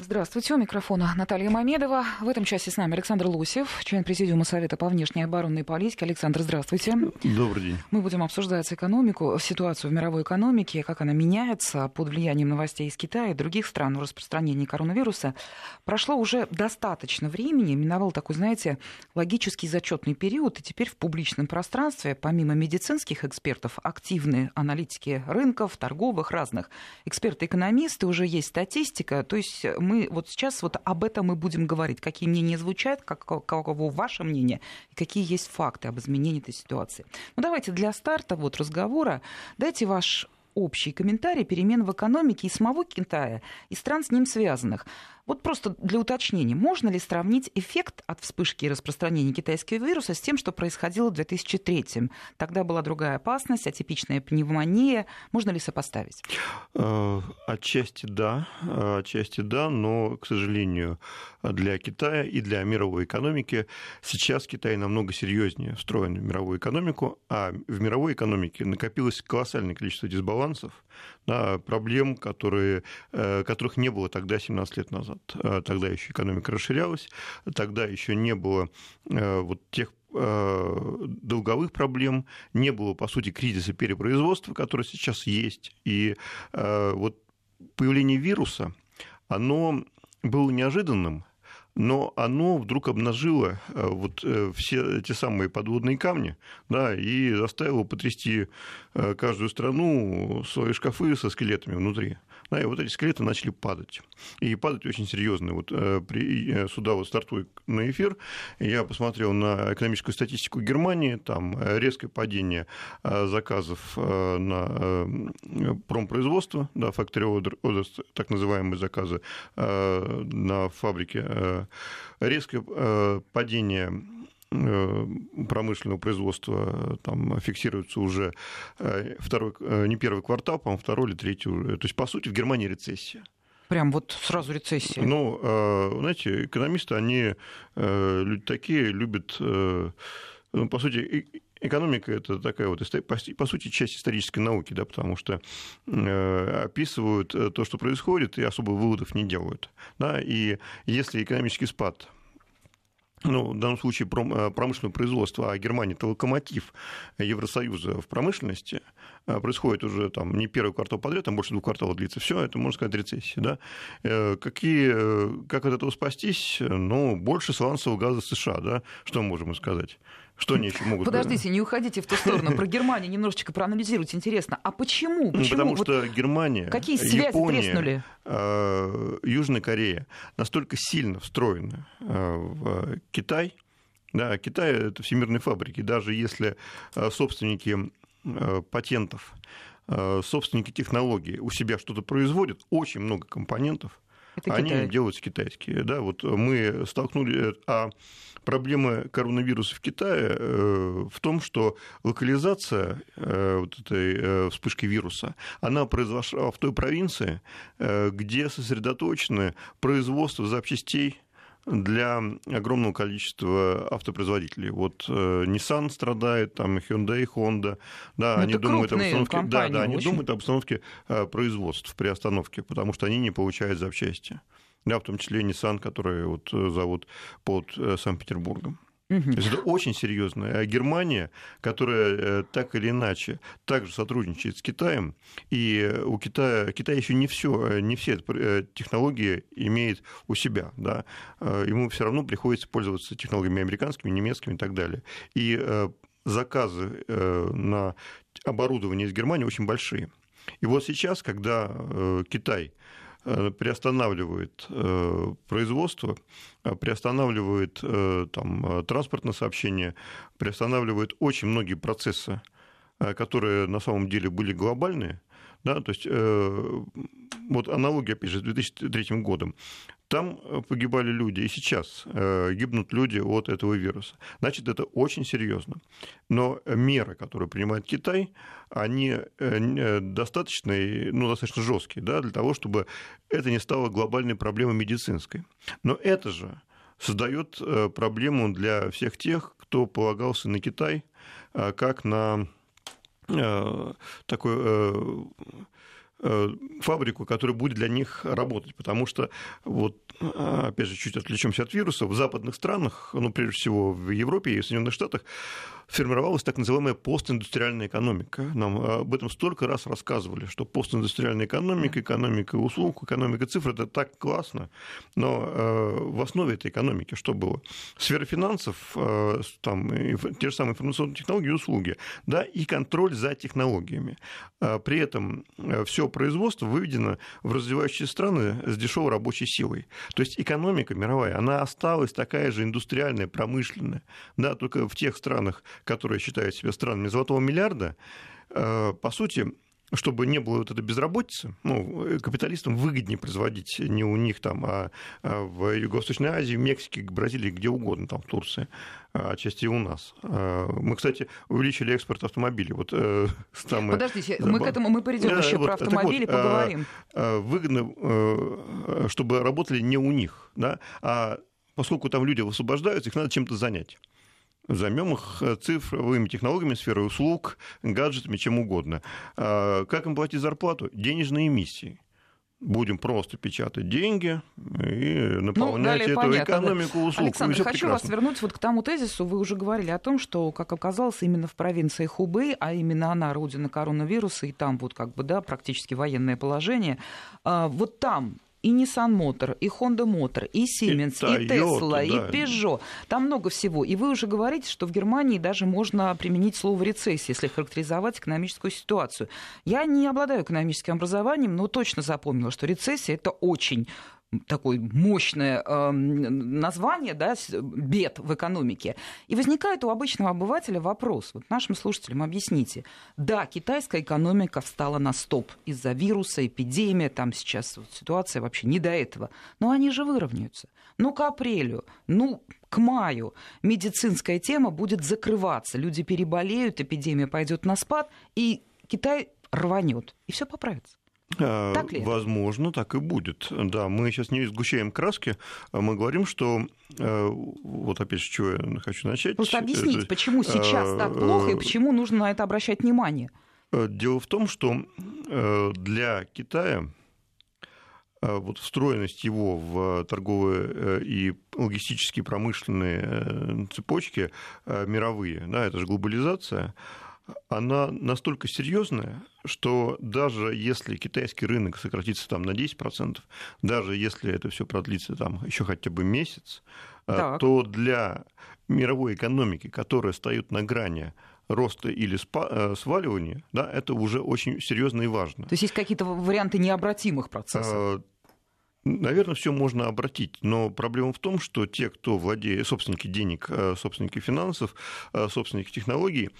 Здравствуйте, у микрофона Наталья Мамедова. В этом часе с нами Александр Лосев, член Президиума Совета по внешней оборонной политике. Александр, здравствуйте. Добрый день. Мы будем обсуждать экономику, ситуацию в мировой экономике, как она меняется под влиянием новостей из Китая и других стран в распространении коронавируса. Прошло уже достаточно времени, миновал такой, знаете, логический зачетный период, и теперь в публичном пространстве, помимо медицинских экспертов, активные аналитики рынков, торговых, разных эксперты-экономисты, уже есть статистика, то есть мы вот сейчас вот об этом мы будем говорить. Какие мнения звучат, как, каково ваше мнение, и какие есть факты об изменении этой ситуации. Ну, давайте для старта вот разговора дайте ваш общий комментарий перемен в экономике и самого Китая, и стран с ним связанных. Вот просто для уточнения, можно ли сравнить эффект от вспышки и распространения китайского вируса с тем, что происходило в 2003 -м? Тогда была другая опасность, атипичная пневмония. Можно ли сопоставить? Э, отчасти да, отчасти да, но, к сожалению, для Китая и для мировой экономики сейчас Китай намного серьезнее встроен в мировую экономику, а в мировой экономике накопилось колоссальное количество дисбалансов, проблем, которые, э, которых не было тогда, 17 лет назад. Э, тогда еще экономика расширялась, тогда еще не было э, вот тех долговых проблем, не было, по сути, кризиса перепроизводства, который сейчас есть. И вот появление вируса, оно было неожиданным, но оно вдруг обнажило э, вот э, все эти самые подводные камни, да, и заставило потрясти э, каждую страну свои шкафы со скелетами внутри. Да, и вот эти скелеты начали падать. И падать очень серьезно. Вот при, сюда вот стартует на эфир, я посмотрел на экономическую статистику Германии, там резкое падение заказов на промпроизводство, да, factory orders, так называемые заказы на фабрике резкое э, падение э, промышленного производства там фиксируется уже э, второй, не первый квартал, по-моему, второй или третий. То есть, по сути, в Германии рецессия. Прям вот сразу рецессия. Ну, знаете, экономисты, они люди такие, любят, ну, по сути, экономика это такая вот, по сути, часть исторической науки, да, потому что э, описывают э, то, что происходит, и особо выводов не делают. Да, и если экономический спад ну, в данном случае э, промышленное производство, а Германия это локомотив Евросоюза в промышленности, происходит уже там не первый квартал подряд, там больше двух кварталов длится, все это, можно сказать, рецессия. Да? Какие, как от этого спастись? Ну, больше сланцевого газа США, да? что можем сказать? Что они еще могут... Подождите, не уходите в ту сторону. Про Германию немножечко проанализируйте. Интересно, а почему? почему? Потому вот что Германия, Какие связи Япония, треснули? Э, Южная Корея настолько сильно встроены э, в Китай, да, Китай – это всемирные фабрики. Даже если э, собственники патентов, собственники технологий у себя что-то производят, очень много компонентов, это они Китай. делаются китайские. Да, вот мы столкнули... А проблема коронавируса в Китае э, в том, что локализация э, вот этой э, вспышки вируса, она произошла в той провинции, где сосредоточены производство запчастей для огромного количества автопроизводителей. Вот Nissan страдает, там Hyundai, Honda, да, Но они думают об обстановке, да, да, они думают об обстановке производств при остановке, потому что они не получают запчасти да, в том числе Nissan, который вот э, зовут под э, Санкт-Петербургом. То есть это очень серьезно. А Германия, которая э, так или иначе также сотрудничает с Китаем, и у Китая, Китай еще не все, не все технологии имеет у себя, да, ему все равно приходится пользоваться технологиями американскими, немецкими и так далее. И заказы на оборудование из Германии очень большие. И вот сейчас, когда Китай Э, приостанавливает э, производство, э, приостанавливает там, транспортное сообщение, приостанавливает очень многие процессы, которые на самом деле были глобальные, да, то есть вот аналогия, опять же, с 2003 годом. Там э, погибали люди, и сейчас э, гибнут люди от этого вируса. Значит, это очень серьезно. Но меры, которые принимает Китай, они э, достаточно, ну, достаточно жесткие да, для того, чтобы это не стало глобальной проблемой медицинской. Но это же создает проблему для всех тех, кто полагался на Китай как на такой фабрику, которая будет для них работать. Потому что, вот, опять же, чуть отвлечемся от вируса, в западных странах, ну, прежде всего в Европе и в Соединенных Штатах, формировалась так называемая постиндустриальная экономика. Нам об этом столько раз рассказывали, что постиндустриальная экономика, экономика услуг, экономика цифр – это так классно. Но э, в основе этой экономики что было? Сфера финансов, э, там, те же самые информационные технологии и услуги, да, и контроль за технологиями. При этом все производство выведено в развивающиеся страны с дешевой рабочей силой. То есть экономика мировая, она осталась такая же индустриальная, промышленная. Да, только в тех странах, которые считают себя странами золотого миллиарда, э, по сути, чтобы не было вот этой безработицы, ну, капиталистам выгоднее производить не у них там, а, а в Юго-Восточной Азии, в Мексике, Бразилии, где угодно, там, в Турции, а отчасти и у нас. А, мы, кстати, увеличили экспорт автомобилей. Вот, э, самые... Подождите, мы к этому мы перейдем да, еще вот, про автомобили, вот, поговорим. Выгодно, э, чтобы работали не у них, да, а поскольку там люди высвобождаются, их надо чем-то занять. Займем их э, цифровыми технологиями, сферой услуг, гаджетами, чем угодно. А, как им платить зарплату? Денежные эмиссии будем просто печатать деньги и ну, наполнять ну, эту понятно, экономику услуг. Александр, хочу прекрасно. вас вернуть вот к тому тезису. Вы уже говорили о том, что, как оказалось, именно в провинции Хубэй, а именно она родина коронавируса, и там вот как бы, да, практически военное положение, а, вот там и Nissan Motor, и Honda Motor, и Siemens, и, и Tesla, да. и Peugeot. Там много всего. И вы уже говорите, что в Германии даже можно применить слово рецессия, если характеризовать экономическую ситуацию. Я не обладаю экономическим образованием, но точно запомнила, что рецессия это очень такое мощное э, название, да, бед в экономике. И возникает у обычного обывателя вопрос, вот нашим слушателям объясните, да, китайская экономика встала на стоп из-за вируса, эпидемия, там сейчас вот ситуация вообще не до этого, но они же выровняются. Ну, к апрелю, ну, к маю медицинская тема будет закрываться, люди переболеют, эпидемия пойдет на спад, и Китай рванет, и все поправится. А, так ли Возможно, так и будет. Да, мы сейчас не сгущаем краски, а мы говорим, что э, вот опять же, чего я хочу начать. Просто объясните, почему сейчас так э, плохо и почему нужно на это обращать внимание. Э, дело в том, что для Китая вот встроенность его в торговые и логистические промышленные цепочки мировые, да, это же глобализация, она настолько серьезная, что даже если китайский рынок сократится там на 10%, даже если это все продлится там еще хотя бы месяц, э, так. то для мировой экономики, которая стоит на грани роста или э, сваливания, да, это уже очень серьезно и важно. То есть есть какие-то варианты необратимых процессов? Э, Наверное, все можно обратить, но проблема в том, что те, кто владеет, собственники денег, э, собственники финансов, э, собственники технологий,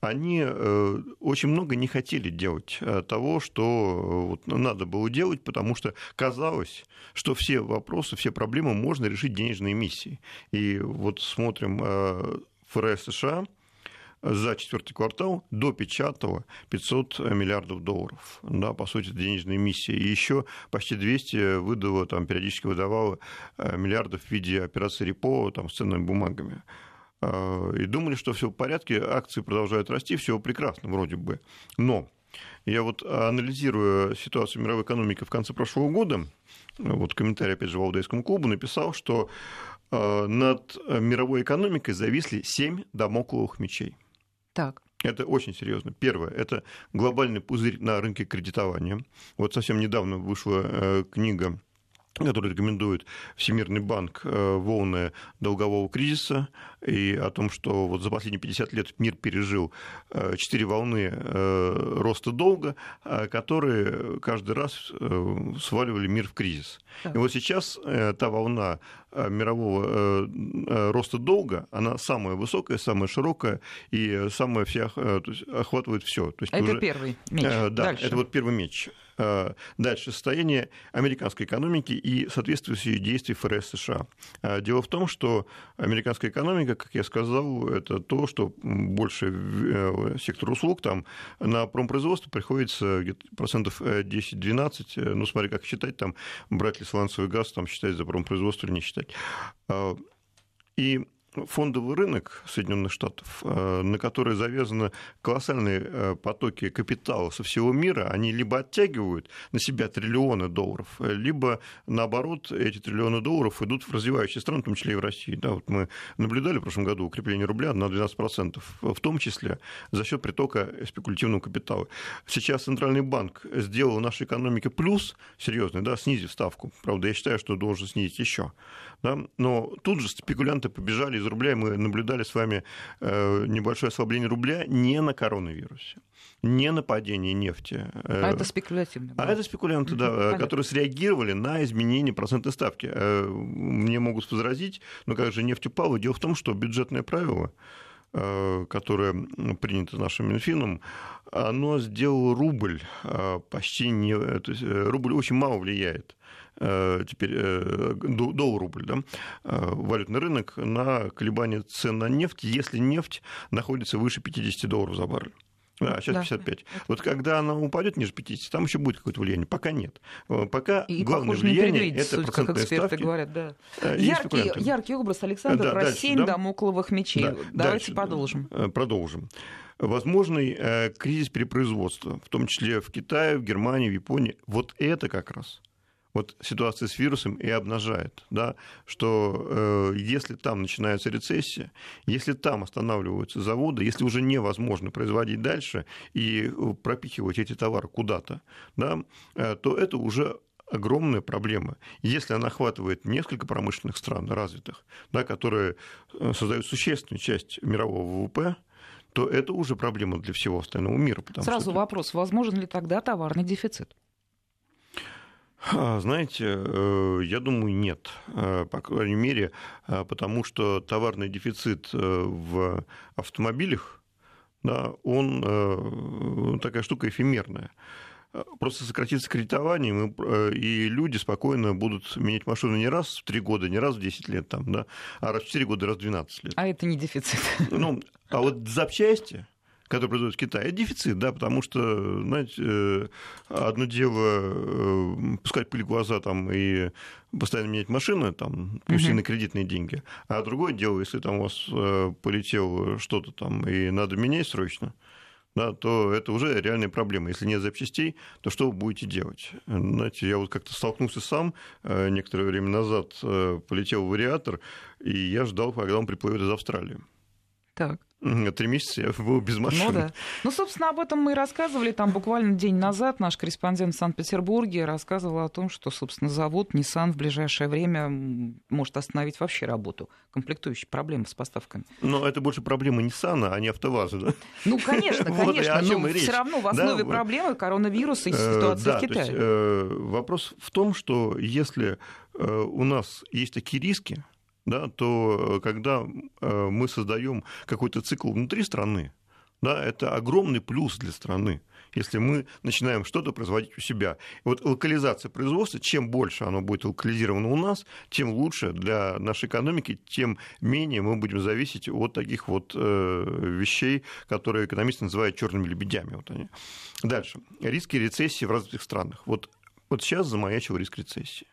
они э, очень много не хотели делать того, что вот надо было делать, потому что казалось, что все вопросы, все проблемы можно решить денежной эмиссией. И вот смотрим ФРС США, за четвертый квартал допечатала 500 миллиардов долларов. Да, по сути, денежная эмиссия. И еще почти 200 выдала, там, периодически выдавала э, миллиардов в виде операции репо там, с ценными бумагами э, и думали, что все в порядке, акции продолжают расти, все прекрасно вроде бы. Но я вот анализируя ситуацию мировой экономики в конце прошлого года, вот комментарий, опять же, Валдейскому клубу написал, что э, над мировой экономикой зависли семь домокловых мечей. Так. Это очень серьезно. Первое – это глобальный пузырь на рынке кредитования. Вот совсем недавно вышла э, книга который рекомендует Всемирный банк э, волны долгового кризиса и о том, что вот за последние 50 лет мир пережил э, четыре волны роста долга, которые каждый раз сваливали мир в кризис. Так. И вот сейчас та волна Э, мирового э, э, роста долга, она самая высокая, самая широкая и самая вся, то есть охватывает все. То есть это уже, первый меч. Да, Дальше. это вот первый меч. Дальше состояние американской экономики и соответствующие действия ФРС США. Дело в том, что американская экономика, как я сказал, это то, что больше сектор услуг, там на промпроизводство приходится где-то процентов 10-12, ну смотри, как считать, там брать ли сланцевый газ, там считать за промпроизводство или не считать. А, и фондовый рынок Соединенных Штатов, э, на который завязаны колоссальные э, потоки капитала со всего мира, они либо оттягивают на себя триллионы долларов, либо, наоборот, эти триллионы долларов идут в развивающие страны, в том числе и в России. Да, вот мы наблюдали в прошлом году укрепление рубля на 12%, в том числе за счет притока спекулятивного капитала. Сейчас Центральный банк сделал нашей экономике плюс серьезный, да, снизив ставку. Правда, я считаю, что должен снизить еще. Да? Но тут же спекулянты побежали из рубля, и мы наблюдали с вами э, небольшое ослабление рубля не на коронавирусе не на падение нефти. А это спекулятивно. А это спекулянты, да, Понятно. которые среагировали на изменение процентной ставки. Э, мне могут возразить, но как же нефть упала? Дело в том, что бюджетное правило э, которое принято нашим Минфином, оно сделало рубль почти не... То есть рубль очень мало влияет Э, теперь э, доллар-рубль, да, э, валютный рынок на колебания цен на нефть, если нефть находится выше 50 долларов за баррель. Да, сейчас да. 55. Вот когда она упадет ниже 50, там еще будет какое-то влияние. Пока нет. Пока и, главное влияние это суть, процентные как эксперты ставки. говорят, да. Яркий, яркий образ Александр да, про семь да? домокловых мечей. Да, Давайте дальше, продолжим. Продолжим. Возможный кризис перепроизводства, в том числе в Китае, в Германии, в Японии. Вот это как раз вот ситуация с вирусом и обнажает, да, что э, если там начинается рецессия, если там останавливаются заводы, если уже невозможно производить дальше и пропихивать эти товары куда-то, да, э, то это уже огромная проблема. Если она охватывает несколько промышленных стран развитых, да, которые э, создают существенную часть мирового ВВП, то это уже проблема для всего остального мира. Сразу что... вопрос, возможен ли тогда товарный дефицит? А, знаете, э, я думаю, нет. Э, по крайней мере, э, потому что товарный дефицит в автомобилях, да, он такая штука эфемерная. Просто сократится кредитование, и люди спокойно будут менять машину не раз в 3 года, не раз в 10 лет, там, да, а раз в 4 года, раз в 12 лет. А это не дефицит. Ну, а вот запчасти, который производит в Китае, это дефицит, да, потому что, знаете, э, одно дело э, пускать пыль в глаза там и постоянно менять машины, там, пусть uh-huh. и на кредитные деньги, а другое дело, если там у вас э, полетело что-то там и надо менять срочно, да, то это уже реальная проблема. Если нет запчастей, то что вы будете делать? Знаете, я вот как-то столкнулся сам некоторое время назад, полетел в вариатор, и я ждал, когда он приплывет из Австралии. Так. Три месяца я был без машины. Ну да. Ну, собственно, об этом мы и рассказывали. Там буквально день назад наш корреспондент в Санкт-Петербурге рассказывал о том, что, собственно, завод Nissan в ближайшее время может остановить вообще работу. Комплектующие проблемы с поставками. Но это больше проблема Nissan, а не АвтоВАЗа, да? Ну, конечно, конечно. Но все равно в основе проблемы коронавируса и э, ситуация в Китае. Э, вопрос в том, что если э, у нас есть такие риски, да, то э, когда э, мы создаем какой-то цикл внутри страны, да, это огромный плюс для страны, если мы начинаем что-то производить у себя. вот локализация производства, чем больше оно будет локализировано у нас, тем лучше для нашей экономики, тем менее мы будем зависеть от таких вот э, вещей, которые экономисты называют черными лебедями. Вот они. Дальше. Риски рецессии в развитых странах. Вот, вот сейчас замаячил риск рецессии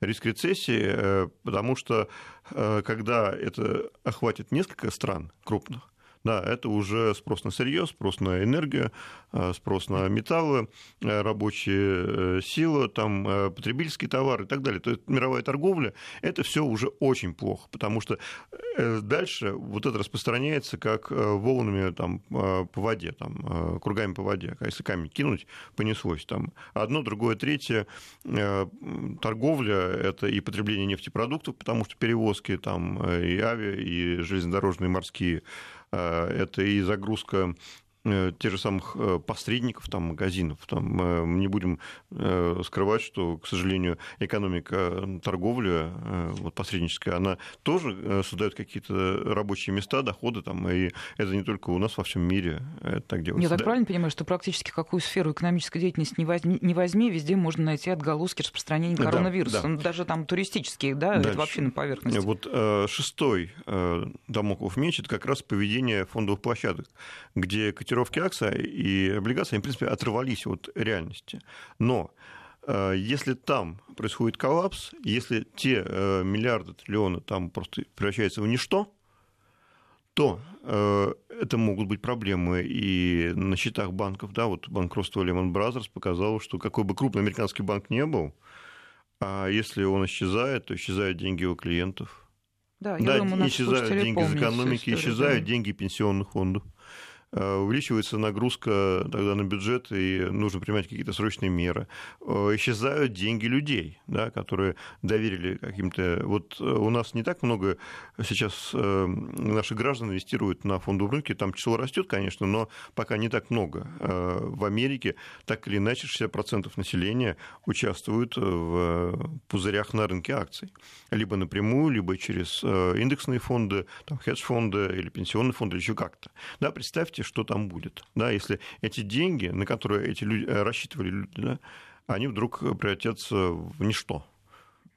риск рецессии, э, потому что э, когда это охватит несколько стран крупных, да, это уже спрос на сырье, спрос на энергию, э, спрос на металлы, э, рабочие э, силы, там, потребительские товары и так далее. То есть мировая торговля, это все уже очень плохо, потому что дальше вот это распространяется как волнами там, по воде, там, кругами по воде. А если камень кинуть, понеслось. Там одно, другое, третье. Торговля – это и потребление нефтепродуктов, потому что перевозки там, и авиа, и железнодорожные, и морские это и загрузка Э, тех же самых э, посредников, там, магазинов. Там, э, мы не будем скрывать, что, к сожалению, экономика торговли вот, посредническая, она тоже создает какие-то рабочие места, доходы, там, и это не только у нас во всем мире это так делается. Я так да. правильно понимаю, что практически какую сферу экономической деятельности не возьми, не возьми везде можно найти отголоски распространения коронавируса. Да, да. Даже там туристические, да, Дальше. это вообще на поверхности. Вот шестой домоклов меч – это как раз поведение фондовых площадок, где котировки акций и облигаций, они, в принципе, оторвались от реальности. Но э, если там происходит коллапс, если те э, миллиарды, триллионы там просто превращаются в ничто, то это могут быть проблемы и на счетах банков. Да, вот банкротство Lehman Brothers показало, что какой бы крупный американский банк не был, а если он исчезает, то исчезают деньги у клиентов. Да, да думаю, исчезают деньги из экономики, исчезают да. деньги пенсионных фондов. Э, увеличивается нагрузка тогда на бюджет, и нужно принимать какие-то срочные меры. Э, исчезают деньги людей, да, которые доверили каким-то... Вот э, у нас не так много сейчас наших граждан инвестируют на фондовом рынке, там число растет, конечно, но пока не так много. В Америке так или иначе 60% населения участвуют в пузырях на рынке акций. Либо напрямую, либо через индексные фонды, там, хедж-фонды или пенсионные фонды, или еще как-то. Да, представьте, представьте, что там будет. Да, если эти деньги, на которые эти люди э, рассчитывали люди, да, они вдруг превратятся в ничто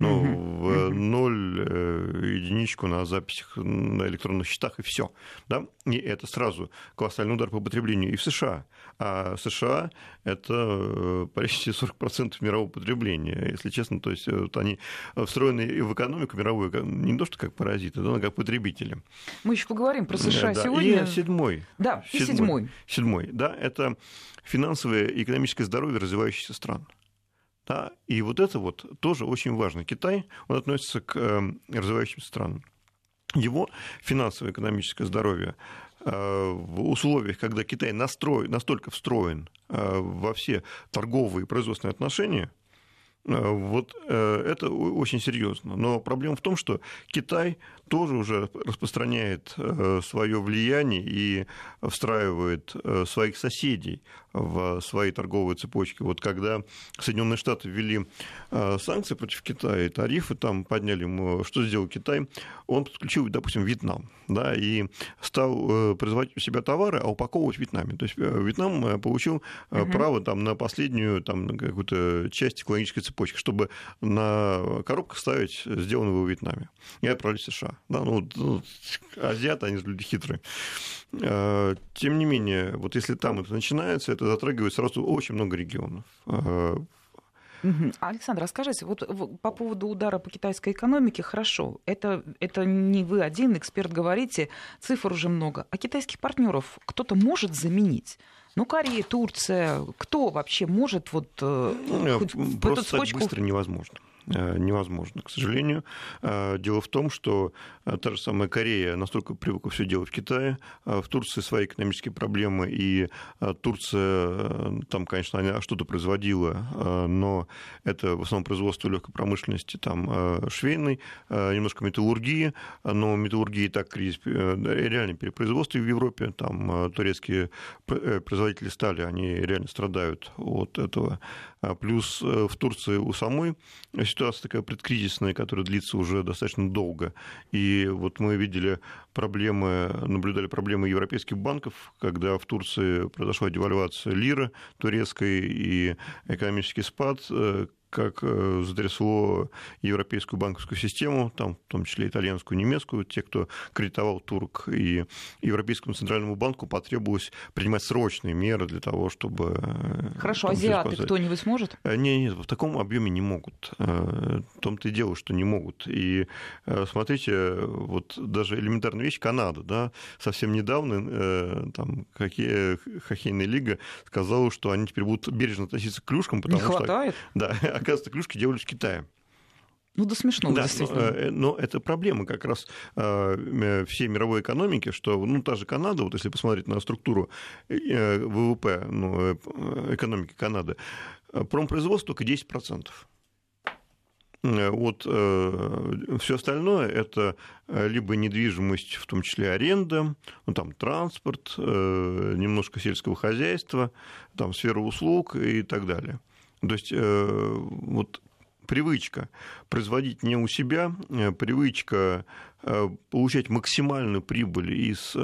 ну, в ноль э, единичку на записях на электронных счетах, и все. Да? И это сразу колоссальный удар по потреблению и в США. А США – это э, почти 40% мирового потребления, если честно. То есть вот они встроены в экономику мировую не то, что как паразиты, но как потребители. Мы еще поговорим про США да, сегодня. И седьмой. Да, и седьмой. Седьмой, да, это финансовое и экономическое здоровье развивающихся стран. Да? И вот это вот тоже очень важно. Китай, он относится к эм, развивающимся странам. Его финансово-экономическое здоровье э, в условиях, когда Китай настрой, настолько встроен э, во все торговые и производственные отношения, вот это очень серьезно. Но проблема в том, что Китай тоже уже распространяет свое влияние и встраивает своих соседей в свои торговые цепочки. Вот когда Соединенные Штаты ввели э, санкции против Китая, тарифы там подняли, что сделал Китай? Он подключил, допустим, Вьетнам, да, и стал э, производить у себя товары, а упаковывать в Вьетнаме. То есть э, Вьетнам получил угу. право там, на последнюю там, какую-то часть технологической цепочки, чтобы на коробках ставить сделанное во Вьетнаме и отправить в США. Да, ну, ну, азиаты, они люди хитрые. Тем не менее, вот если там это начинается, это затрагивает сразу очень много регионов. Александр, расскажите, вот по поводу удара по китайской экономике, хорошо, это, это не вы один эксперт говорите, цифр уже много. А китайских партнеров кто-то может заменить? Ну, Корея, Турция, кто вообще может вот э, ну, хоть в эту цепочку... так быстро невозможно. Э, невозможно, к сожалению. Э, дело в том, что э, та же самая Корея настолько привыкла все делать в Китае, в Турции свои экономические проблемы, и Турция там, конечно, она что-то производила, но это в основном производство легкой промышленности, там швейной, немножко металлургии, но металлургии и так кризис, реально перепроизводство в Европе, там турецкие производители стали, они реально страдают от этого. Плюс в Турции у самой ситуация такая предкризисная, которая длится уже достаточно долго. И вот мы видели проблемы, наблюдали проблемы европейских банков, когда в Турции произошла девальвация лиры турецкой и экономический спад, э, как э, затрясло европейскую банковскую систему, там, в том числе итальянскую, немецкую, те, кто кредитовал турк, и Европейскому центральному банку потребовалось принимать срочные меры для того, чтобы... Э, Хорошо, там, азиаты кто-нибудь сможет? Нет, нет, в таком объеме не могут. В том-то и дело, что не могут. И смотрите, вот даже элементарная вещь, Канада, да, совсем недавно там хоккей, хоккейная лига сказала, что они теперь будут бережно относиться к клюшкам, потому не хватает. что... Да, оказывается, клюшки делались в Китае. Ну, до смешного, да, действительно. Но, э, но это проблема как раз э, всей мировой экономики, что, ну, та же Канада, вот если посмотреть на структуру э, ВВП, ну, экономики Канады, промпроизводство только 10%. Вот э, все остальное это либо недвижимость, в том числе аренда, ну, там транспорт, э, немножко сельского хозяйства, там сфера услуг и так далее. То есть э, вот привычка производить не у себя, э, привычка получать максимальную прибыль из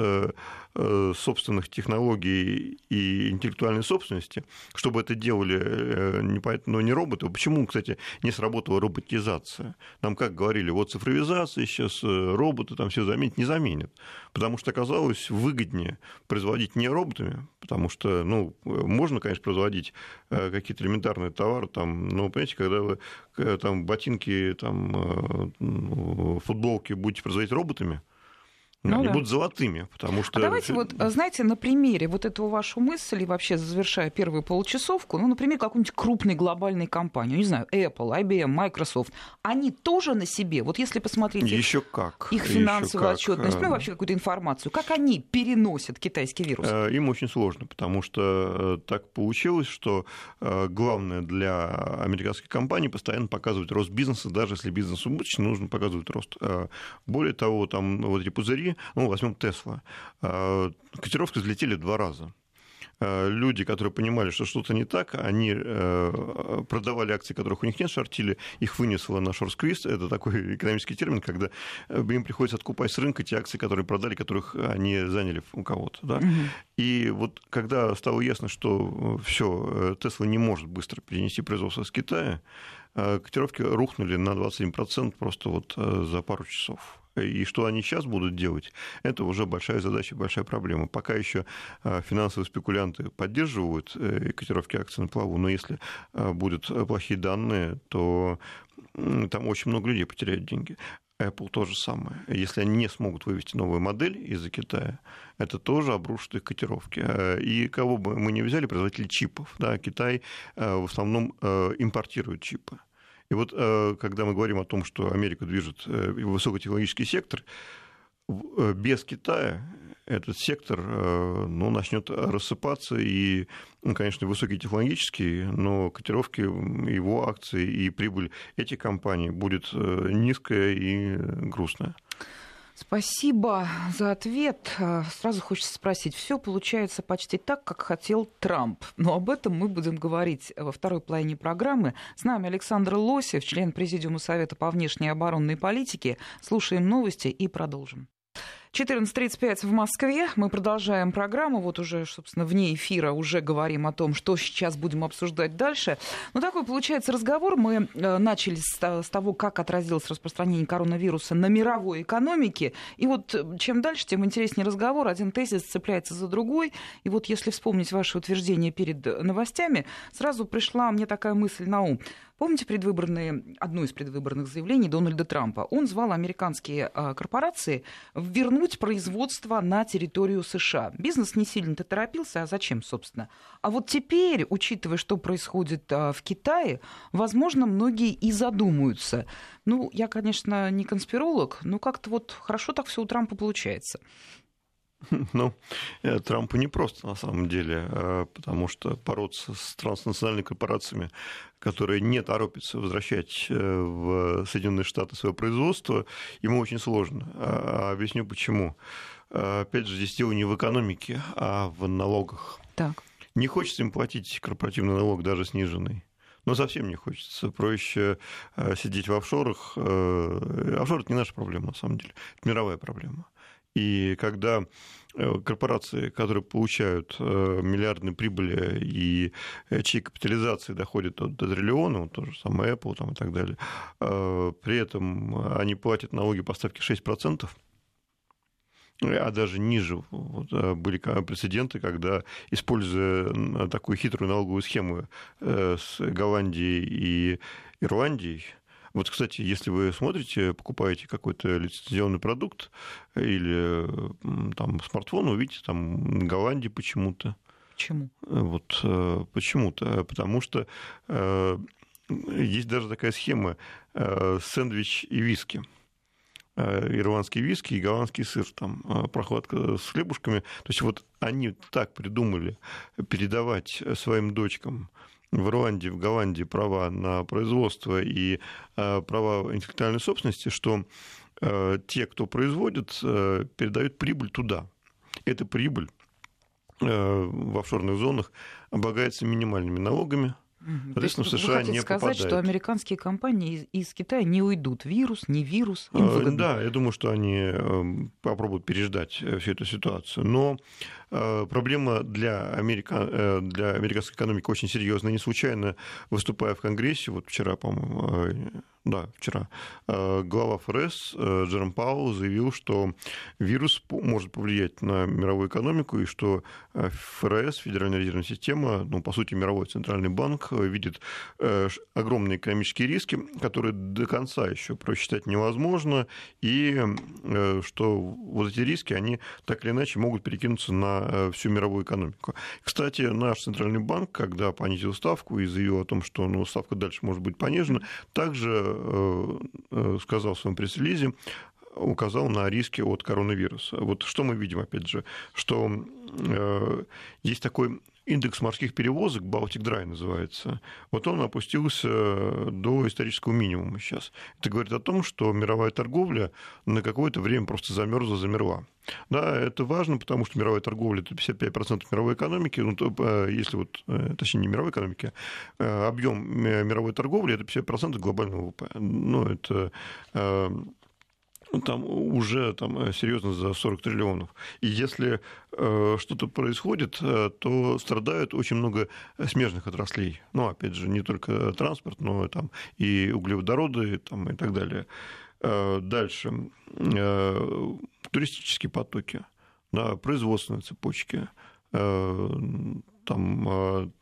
Э, собственных технологий и интеллектуальной собственности, чтобы это делали э, но не роботы. Почему, кстати, не сработала роботизация? Нам как говорили, вот цифровизация сейчас, э, роботы там все заменят, не заменят. Потому что оказалось выгоднее производить не роботами, потому что, ну, можно, конечно, производить какие-то элементарные товары, там, но, понимаете, когда вы там ботинки, там, футболки будете производить роботами, Ну, они да. будут золотыми, потому что... А давайте вот, знаете, на примере вот этого вашу мысль, и вообще завершая первую получасовку, ну, например, какой-нибудь крупной глобальной компании, не знаю, Apple, IBM, Microsoft, они тоже на себе, вот если посмотреть Еще как. их финансовую Еще отчетность, как. ну, вообще какую-то информацию, как они переносят китайский вирус? Э, им очень сложно, потому что э, так получилось, что э, главное для американских компаний постоянно показывать рост бизнеса, даже если бизнес убыточный, нужно показывать рост. Более того, там вот эти пузыри ну, возьмем Тесла, а, котировки взлетели два раза а, люди, которые понимали, что что-то не так, они э, продавали акции, которых у них нет, шортили, их вынесло на шорт-сквиз. Это такой экономический термин, когда э, им приходится откупать с рынка те акции, которые продали, которых они заняли у кого-то. Да? Угу. И вот когда стало ясно, что все, Тесла не может быстро перенести производство с Китая, котировки рухнули на 27% просто вот за пару часов. И что они сейчас будут делать, это уже большая задача, большая проблема. Пока еще а, финансовые спекулянты поддерживают э, котировки акций на плаву, но если а, будут плохие данные, то там очень много людей потеряют деньги. Apple то же самое. Если они не смогут вывести новую модель из-за Китая, это тоже обрушит их котировки. Э, и кого бы мы ни взяли, производители чипов, да, Китай э, в основном импортирует чипы. И вот э, когда мы говорим о том, что Америка движет э, высокотехнологический сектор, э, без Китая этот сектор ну, начнет рассыпаться, и, ну, конечно, высокий технологический, но котировки его акций и прибыль этих компаний будет низкая и грустная. Спасибо за ответ. А, сразу хочется спросить, все получается почти так, как хотел Трамп. Но об этом мы будем говорить во второй половине программы. С нами Александр Лосев, член Президиума Совета по внешней оборонной политике. Слушаем новости и продолжим. 14.35 в Москве. Мы продолжаем программу. Вот уже, собственно, вне эфира уже говорим о том, что сейчас будем обсуждать дальше. Ну, такой получается разговор. Мы э, начали с того, как отразилось распространение коронавируса на мировой экономике. И вот э, чем дальше, тем интереснее разговор. Один тезис цепляется за другой. И вот если вспомнить ваше утверждение перед новостями, сразу пришла мне такая мысль на ум. Помните предвыборные, одно из предвыборных заявлений Дональда Трампа? Он звал американские а, корпорации вернуть производство на территорию США. Бизнес не сильно-то торопился, а зачем, собственно? А вот теперь, учитывая, что происходит а, в Китае, возможно, многие и задумаются. Ну, я, конечно, не конспиролог, но как-то вот хорошо так все у Трампа получается. Ну, э, Трампу не просто на самом деле, э, потому что бороться с транснациональными корпорациями, которые не торопятся возвращать э, в Соединенные Штаты свое производство, ему очень сложно. А, объясню почему. Опять же, здесь дело не в экономике, а в налогах. Так. Не хочется им платить корпоративный налог, даже сниженный. Но совсем не хочется. Проще сидеть в офшорах. Офшор – это не наша проблема, на самом деле. Это мировая проблема. И когда э, корпорации, которые получают э, миллиардные прибыли и э, чьи капитализации доходят до, триллиона, то же самое Apple там, и так далее, при этом они платят налоги по ставке 6%, а даже ниже. Вот, были прецеденты, когда, используя такую хитрую налоговую схему с Голландией и Ирландией, вот, кстати, если вы смотрите, покупаете какой-то лицензионный продукт или там смартфон, увидите там Голландии почему-то. Почему? Вот э, почему-то. Потому что э, есть даже такая схема э, сэндвич и виски ирландский виски и голландский сыр, там, прохладка с хлебушками. То есть вот они так придумали передавать своим дочкам в Ирландии, в Голландии права на производство и э, права интеллектуальной собственности, что э, те, кто производит, э, передают прибыль туда. Эта прибыль в офшорных зонах облагается минимальными налогами – Соответственно, в США не сказать, попадает. что американские компании из, из Китая не уйдут. Вирус, не вирус, им выгодно. Да, я думаю, что они попробуют переждать всю эту ситуацию. Но проблема для, Америка, э, для американской экономики очень серьезная. Не случайно, выступая в Конгрессе, вот вчера, по-моему, да, вчера, э, глава ФРС э, Джером Пауэлл заявил, что вирус может повлиять на мировую экономику, и что э, ФРС, Федеральная резервная система, ну, по сути, мировой центральный банк, видит огромные экономические риски, которые до конца еще просчитать невозможно, и что вот эти риски, они так или иначе могут перекинуться на всю мировую экономику. Кстати, наш центральный банк, когда понизил ставку и заявил о том, что ну, ставка дальше может быть понижена, также Э, э, сказал в своем пресс-релизе, указал на риски от коронавируса. Вот что мы видим, опять же, что э, есть такой индекс морских перевозок, Балтик Драй называется, вот он опустился до исторического минимума сейчас. Это говорит о том, что мировая торговля на какое-то время просто замерзла, замерла. Да, это важно, потому что мировая торговля – это 55% мировой экономики, ну, то, э, если вот, э, точнее, не мировой экономики, а объем мировой торговли – это 50% глобального ВВП. Ну, это ну, там уже там, серьезно за 40 триллионов. И если э, что-то происходит, э, то страдают очень много смежных отраслей. Ну, опять же, не только транспорт, но там и углеводороды там, и так далее. Э, дальше. Э, туристические потоки, да, производственные цепочки. Э, там,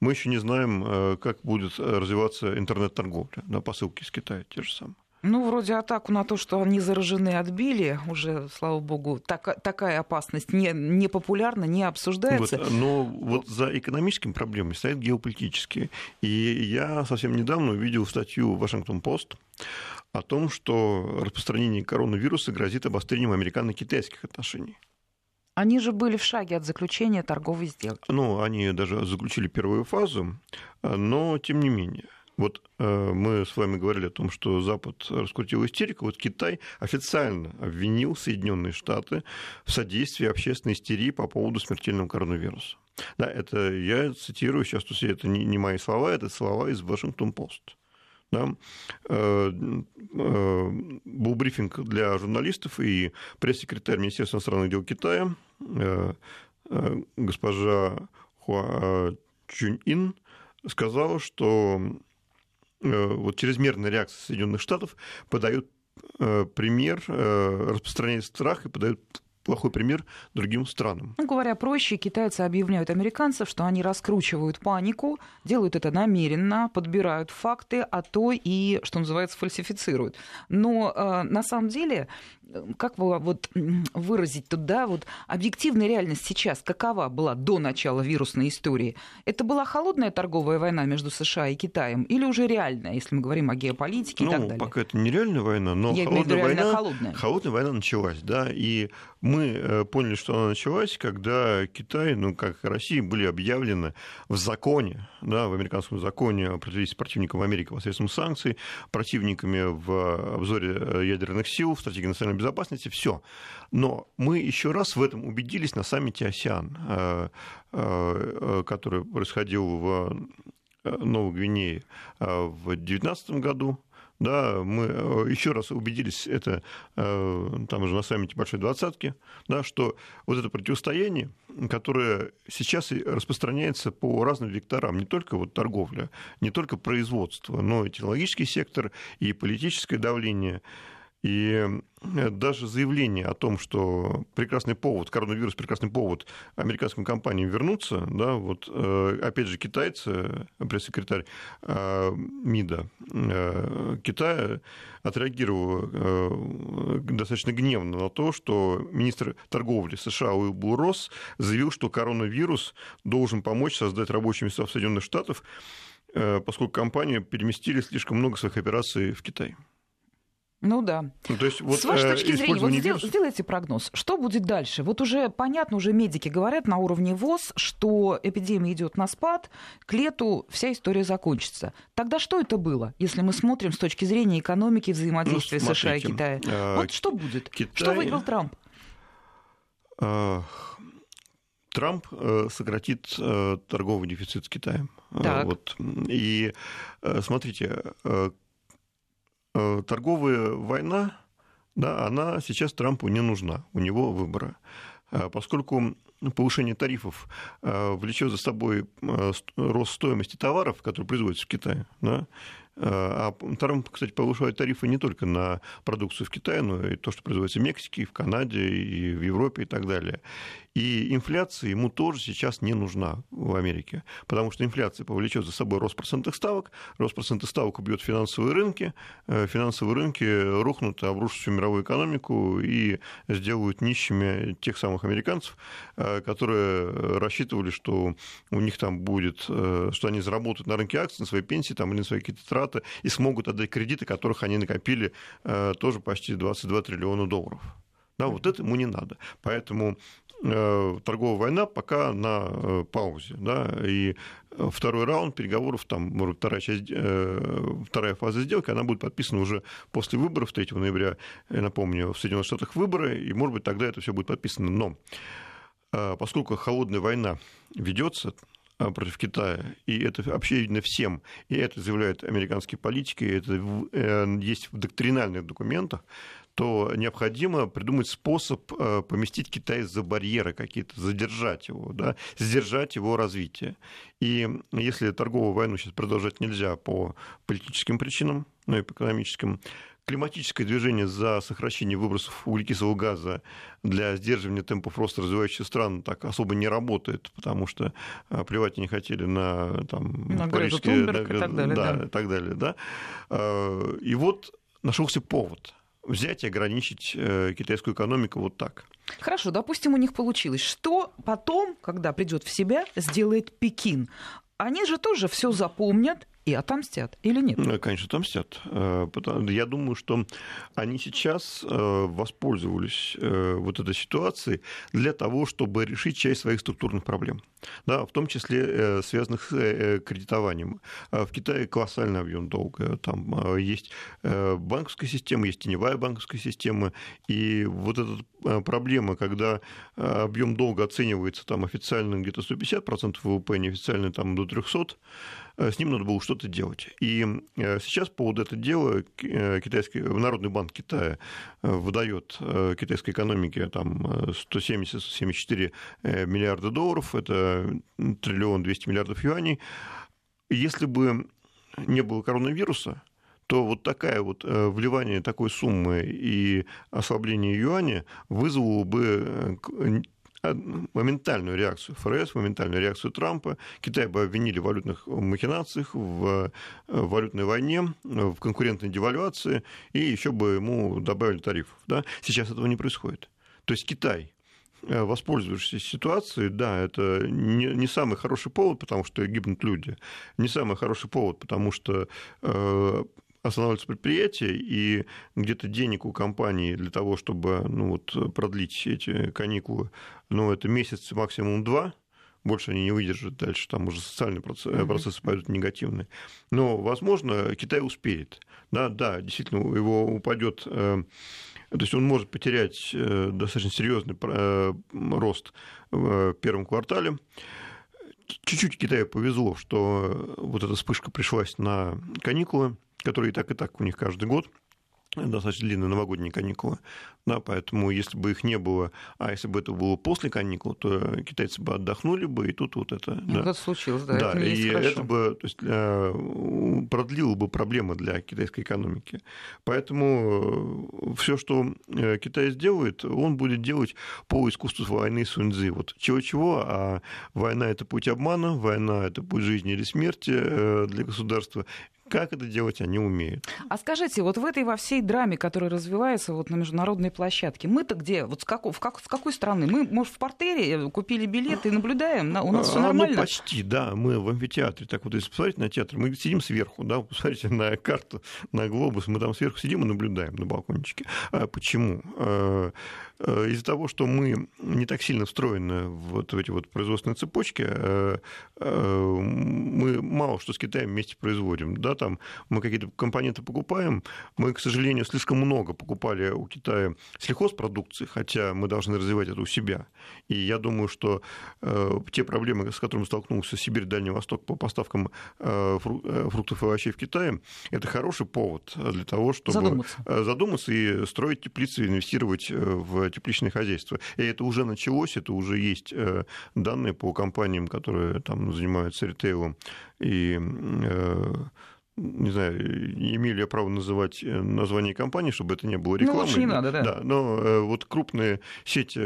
мы еще не знаем, как будет развиваться интернет-торговля, да, посылки из Китая те же самые. Ну, вроде атаку на то, что они заражены, отбили. Уже, слава богу, так, такая опасность не, не популярна, не обсуждается. Вот, но вот за экономическими проблемами стоят геополитические. И я совсем недавно увидел статью «Вашингтон-Пост» о том, что распространение коронавируса грозит обострением американо-китайских отношений. Они же были в шаге от заключения торговой сделки. Ну, они даже заключили первую фазу, но тем не менее – вот э, мы с вами говорили о том, что Запад раскрутил истерику. Вот Китай официально обвинил Соединенные Штаты в содействии общественной истерии по поводу смертельного коронавируса. Да, это я цитирую сейчас, то есть это не, не мои слова, это слова из Вашингтон-Пост. Да? Э, э, был брифинг для журналистов, и пресс-секретарь Министерства иностранных дел Китая, э, госпожа Хуа Чунь Ин, сказала, что вот чрезмерная реакция Соединенных Штатов подает пример, распространяет страх и подает плохой пример другим странам. Ну, говоря проще, китайцы объявляют американцев, что они раскручивают панику, делают это намеренно, подбирают факты, а то и, что называется, фальсифицируют. Но э, на самом деле, как вот выразить тут, да, вот объективная реальность сейчас какова была до начала вирусной истории? Это была холодная торговая война между США и Китаем или уже реальная, если мы говорим о геополитике ну, и так далее? пока это не реальная война, но Я холодная, война, холодная. холодная война началась, да, и мы э, поняли, что она началась, когда Китай, ну, как и Россия, были объявлены в законе, да, в американском законе о противодействии противникам в Америке посредством санкций, противниками в обзоре э, ядерных сил, в стратегии национальной безопасности, все. Но мы еще раз в этом убедились на саммите ОСИАН, э, который происходил в Новой Гвинее в 2019 году, да, мы э, еще раз убедились, это э, там уже на саммите Большой Двадцатки, да, что вот это противостояние, которое сейчас распространяется по разным векторам, не только вот торговля, не только производство, но и технологический сектор, и политическое давление, и э, даже заявление о том, что прекрасный повод, коронавирус прекрасный повод американским компаниям вернуться, да, вот э, опять же китайцы, пресс-секретарь э, МИДа Китая отреагировал достаточно гневно на то, что министр торговли США Уилбур Росс заявил, что коронавирус должен помочь создать рабочие места в Соединенных Штатах, поскольку компании переместили слишком много своих операций в Китай. Ну да. Ну, то есть, вот, С вашей э, точки зрения, вот сдел, сделайте прогноз. Что будет дальше? Вот уже понятно, уже медики говорят на уровне ВОЗ, что эпидемия идет на спад, к лету вся история закончится. Тогда что это было, если мы смотрим с точки зрения экономики взаимодействия ну, США и Китая? Э, вот что будет? Китай... Что выиграл Трамп? Э, Трамп сократит торговый дефицит с Китаем. Так. Вот. И смотрите, Э, торговая война, да, она сейчас Трампу не нужна, у него выбора. Э, поскольку повышение тарифов э, влечет за собой рост стоимости товаров, которые производятся в Китае, да, А Трамп, кстати, повышает тарифы не только на продукцию в Китае, но и то, что производится в Мексике, в Канаде, и в Европе и так далее. И инфляция ему тоже сейчас не нужна в Америке, потому что инфляция повлечет за собой рост процентных ставок, рост процентных ставок убьет финансовые рынки, э, финансовые рынки рухнут, обрушат всю мировую экономику и сделают нищими тех самых американцев, э, которые рассчитывали, что у них там будет, э, что они заработают на рынке акций, на свои пенсии там, или на свои какие-то траты и смогут отдать кредиты, которых они накопили тоже почти 22 триллиона долларов. Да, вот это ему не надо. Поэтому торговая война пока на э, паузе. Да, и второй раунд переговоров, там, может, вторая, часть, э, вторая фаза сделки, она будет подписана уже после выборов 3 ноября, я напомню, в Соединенных Штатах выборы, и, может быть, тогда это все будет подписано. Но поскольку холодная война ведется, против Китая. И это вообще видно всем. И это заявляют американские политики, это есть в доктринальных документах то необходимо придумать способ э, поместить Китай за барьеры какие-то, задержать его, да, сдержать его развитие. И если торговую войну сейчас продолжать нельзя по политическим причинам, ну и по экономическим, климатическое движение за сокращение выбросов углекислого газа для сдерживания темпов роста развивающихся стран так особо не работает, потому что э, плевать не хотели на, там, на парижские... Да, и так далее. Да, да. так далее да. Э, и вот нашелся повод – взять и ограничить э, китайскую экономику вот так. Хорошо, допустим, у них получилось. Что потом, когда придет в себя, сделает Пекин? Они же тоже все запомнят и отомстят или нет? Ну, конечно, отомстят. Э, я думаю, что они сейчас э, воспользовались э, вот этой ситуацией для того, чтобы решить часть своих структурных проблем, да, в том числе связанных с кредитованием. В Китае колоссальный объем долга. Там есть банковская система, есть теневая банковская система. И вот эта проблема, когда объем долга оценивается там официально где-то 150% ВВП, неофициально там до 300%, Э, с ним надо было что-то делать. И э, сейчас по поводу этого дела э, китайский, Народный банк Китая выдает китайской экономике там 170-174 миллиарда долларов, это триллион 200 миллиардов юаней. Если бы не было коронавируса, то вот такая вот вливание такой суммы и ослабление юаня вызвало бы моментальную реакцию ФРС, моментальную реакцию Трампа. Китай бы обвинили в валютных махинациях, в валютной войне, в конкурентной девальвации, и еще бы ему добавили тарифов. Да? Сейчас этого не происходит. То есть Китай э, воспользовавшись ситуацией, да, это не, не самый хороший повод, потому что гибнут люди, не самый хороший повод, потому что э, останавливаются предприятия, и где-то денег у компании для того, чтобы ну, вот, продлить эти каникулы, ну, это месяц, максимум два, больше они не выдержат дальше, там уже социальные процессы, процессы пойдут негативные. Но, возможно, Китай успеет. Да, да, действительно, его упадет, э, то есть он может потерять э, достаточно серьезный э, рост в первом квартале. Чуть-чуть Китаю повезло, что вот эта вспышка пришлась на каникулы, которые и так и так у них каждый год достаточно длинные новогодние каникулы. Да, поэтому если бы их не было, а если бы это было после каникул, то китайцы бы отдохнули бы, и тут вот это... Ну, да. это случилось, да, да это и это бы то есть, э, продлило бы проблемы для китайской экономики. Поэтому э, все, что э, Китай сделает, он будет делать по искусству войны Суньцзы. Вот чего-чего, а война – это путь обмана, война – это путь жизни или смерти для государства, как это делать они умеют. А скажите, вот в этой во всей драме, которая развивается вот на международной площадке, мы-то где? Вот с, как, в как, с какой страны? Мы, может, в портере купили билеты и наблюдаем? У нас все а, нормально? Ну, почти, да. Мы в амфитеатре. Так вот, если посмотреть на театр, мы сидим сверху, да, посмотрите на карту, на глобус, мы там сверху сидим и наблюдаем на балкончике. А почему? А, Э, из-за того, что мы не так сильно встроены вот в эти вот производственные цепочки, э, э, мы мало что с Китаем вместе производим. Да, там мы какие-то компоненты покупаем, мы, к сожалению, слишком много покупали у Китая сельхозпродукции, хотя мы должны развивать это у себя. И я думаю, что те проблемы, с которыми столкнулся Сибирь, Дальний Восток по поставкам фруктов и овощей в Китае, это хороший повод для того, чтобы задуматься, задуматься и строить теплицы, инвестировать в тепличное хозяйство. И это уже началось, это уже есть э, данные по компаниям, которые там занимаются ритейлом и не знаю, имели я право называть название компании, чтобы это не было рекламой. Ну, лучше не надо, да. да но вот крупные сети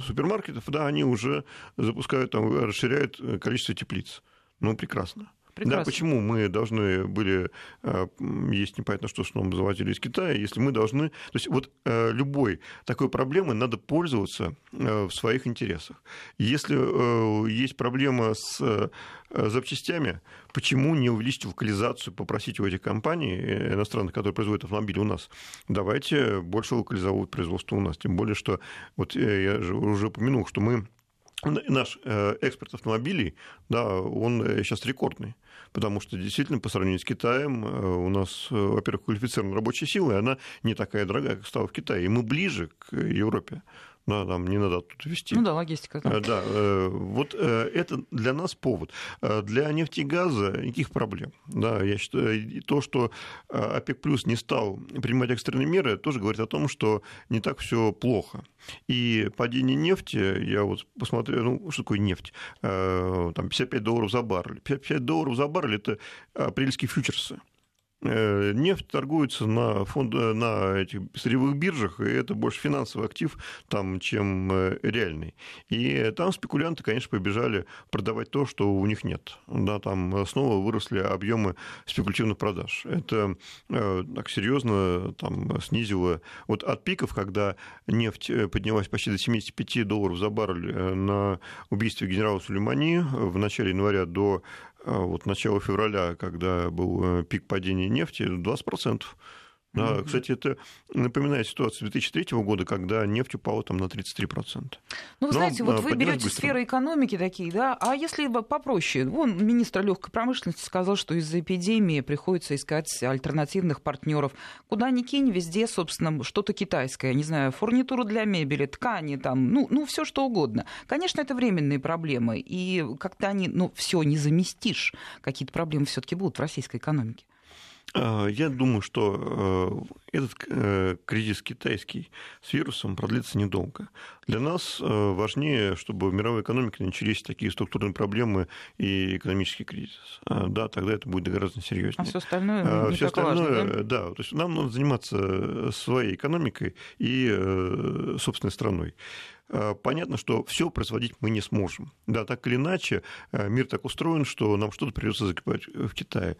супермаркетов, да, они уже запускают, там, расширяют количество теплиц. Ну, прекрасно. Прекрасно. Да, почему мы должны были э, есть непонятно что, что нам завозили из Китая, если мы должны... То есть вот э, любой такой проблемой надо пользоваться э, в своих интересах. Если есть проблема с запчастями, почему не увеличить локализацию, попросить у этих компаний иностранных, которые производят автомобили у нас, давайте больше локализовывать производство у нас. Тем более, что вот я же уже упомянул, что мы наш экспорт автомобилей, да, он сейчас рекордный потому что действительно по сравнению с Китаем э, у нас, э, во-первых, квалифицированная рабочая сила, и она не такая дорогая, как стала в Китае, и мы ближе к Европе да, нам не надо тут вести. Ну да, логистика. Да, э, да вот это для нас повод. Для нефти и газа никаких проблем. Да, я считаю, то, что ОПЕК плюс не стал принимать экстренные меры, тоже говорит о том, что не так все плохо. И падение нефти, я вот посмотрел, ну, что такое нефть? Там 55 долларов за баррель. 55 долларов за баррель – это апрельские фьючерсы. Э, нефть торгуется на, фонд, э, на этих сырьевых биржах, и это больше финансовый актив, там, чем э, реальный. И там спекулянты, конечно, побежали продавать то, что у них нет. Да, там снова выросли объемы спекулятивных продаж. Это так серьезно там, снизило вот от пиков, когда нефть поднялась почти до 75 долларов за баррель на убийстве генерала Сулеймани в начале января до вот начало февраля, когда был э, пик падения нефти, 20%. Да. Кстати, это напоминает ситуацию 2003 года, когда нефть упала там на 33%. Ну, вы Но, знаете, вот вы берете быстро. сферы экономики такие, да, а если попроще? Вон министр легкой промышленности сказал, что из-за эпидемии приходится искать альтернативных партнеров. Куда ни кинь, везде, собственно, что-то китайское, не знаю, фурнитуру для мебели, ткани там, ну, ну все что угодно. Конечно, это временные проблемы, и когда они, ну, все не заместишь, какие-то проблемы все-таки будут в российской экономике. А, я думаю, что э, этот э, кризис китайский с вирусом продлится недолго. Для нас э, важнее, чтобы в мировой экономике начались такие структурные проблемы и экономический кризис. А, да, тогда это будет гораздо серьезнее. А все остальное, а, не все остальное важно, да? да, то есть нам надо заниматься своей экономикой и собственной страной понятно, что все производить мы не сможем. Да, так или иначе, мир так устроен, что нам что-то придется закупать в Китае.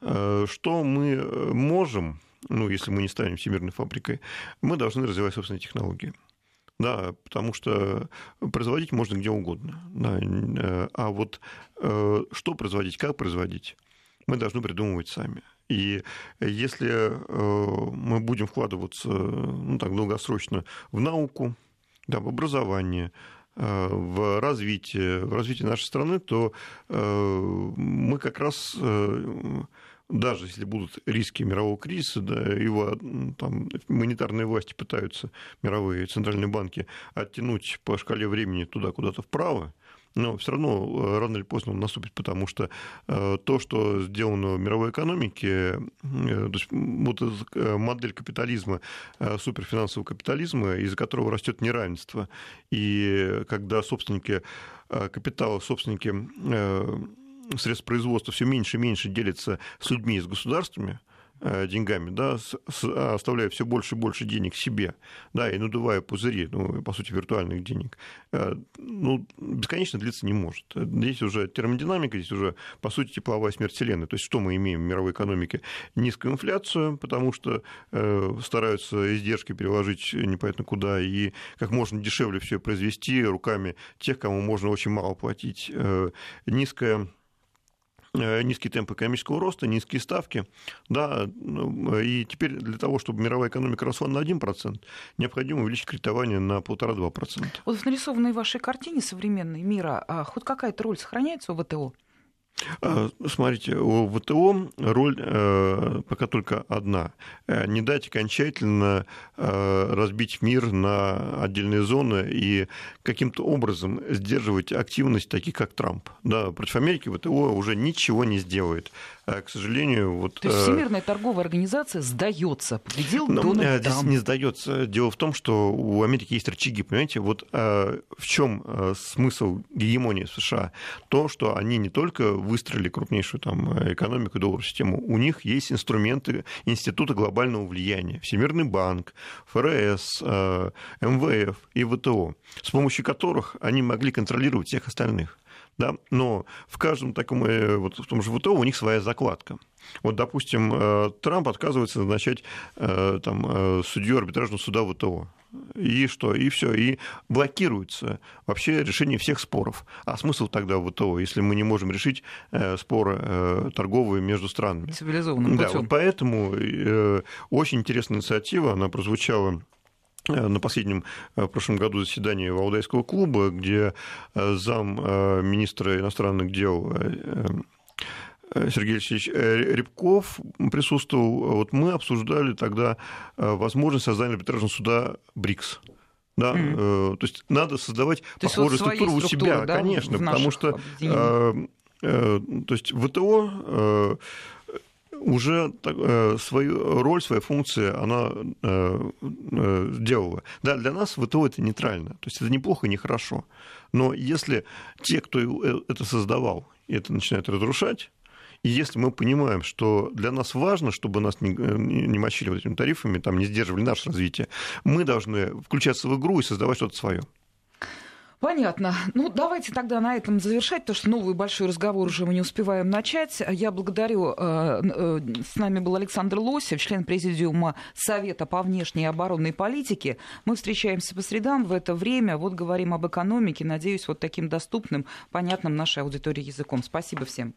Э, что мы э, можем, ну, если мы не станем всемирной фабрикой, мы должны развивать собственные технологии. Да, потому что производить можно где угодно. Да, э, а вот что производить, как производить, мы должны придумывать сами. И если мы будем вкладываться ну, так, долгосрочно в науку, да, в образование, в развитие, в развитие нашей страны, то мы как раз даже если будут риски мирового кризиса, да, его там, монетарные власти пытаются, мировые центральные банки, оттянуть по шкале времени туда куда-то вправо, но все равно э, рано или поздно он наступит, потому что э, то, что сделано в мировой экономике, э, то есть вот модель капитализма, суперфинансового капитализма, из-за которого растет неравенство, и когда собственники капитала, собственники средств производства все меньше и меньше делятся с людьми и с государствами, э, деньгами, да, а, оставляя все больше и больше денег себе, да, и надувая пузыри, ну, по сути, виртуальных денег, э, ну, бесконечно длиться не может. Здесь уже термодинамика, здесь уже, по сути, тепловая смерть Вселенной. То есть, что мы имеем в мировой экономике? Низкую инфляцию, потому что э, стараются издержки переложить непонятно куда и как можно дешевле все произвести руками тех, кому можно очень мало платить. Низкая Э, низкий темп экономического роста, низкие ставки. Да, ну, и теперь для того, чтобы мировая экономика росла на 1%, необходимо увеличить кредитование на 1,5-2%. Вот в нарисованной вашей картине современной мира а хоть какая-то роль сохраняется у ВТО? А, смотрите, у ВТО роль э, пока только одна. Э, не дать окончательно разбить мир на отдельные зоны и каким-то образом сдерживать активность таких, как Трамп. Да, против Америки ВТО уже ничего не сделает. А, к сожалению, вот... То есть э, Всемирная торговая организация сдается, победил Но, ну, Дональд Здесь не сдается. Дело в том, что у Америки есть рычаги, понимаете? Вот а, в чем смысл гегемонии США? То, что они не только выстроили крупнейшую там экономику, долларовую систему, у них есть инструменты Института глобального влияния, Всемирный банк, ФРС, МВФ и ВТО, с помощью которых они могли контролировать всех остальных да, но в каждом таком, э, вот в том же ВТО у них своя закладка. Вот, допустим, э, Трамп отказывается назначать э, там, судью арбитражного суда ВТО. И что? И все. И блокируется вообще решение всех споров. А смысл тогда в ВТО, если мы не можем решить споры торговые между странами? Цивилизованным путем. Да, вот поэтому очень интересная инициатива, она прозвучала на последнем э, в прошлом году заседании Валдайского клуба, где э, зам министра иностранных дел Сергей Алексеевич Рябков присутствовал. Вот мы обсуждали тогда возможность создания арбитражного суда БРИКС. Да, mm. то есть надо создавать то похожую вот структуру у себя, да, конечно, потому что э, э, то есть ВТО уже э, свою роль, свою функцию она э, э, делала. Да, для нас ВТО это нейтрально, то есть это неплохо и нехорошо. Но если те, кто это создавал, это начинает разрушать, и если мы понимаем, что для нас важно, чтобы нас не, не мочили вот этими тарифами, там, не сдерживали наше развитие, мы должны включаться в игру и создавать что-то свое. Понятно. Ну, давайте тогда на этом завершать, потому что новый большой разговор уже мы не успеваем начать. Я благодарю. Э, э, с нами был Александр Лосев, член Президиума Совета по внешней и оборонной политике. Мы встречаемся по средам в это время. Вот говорим об экономике. Надеюсь, вот таким доступным, понятным нашей аудитории языком. Спасибо всем.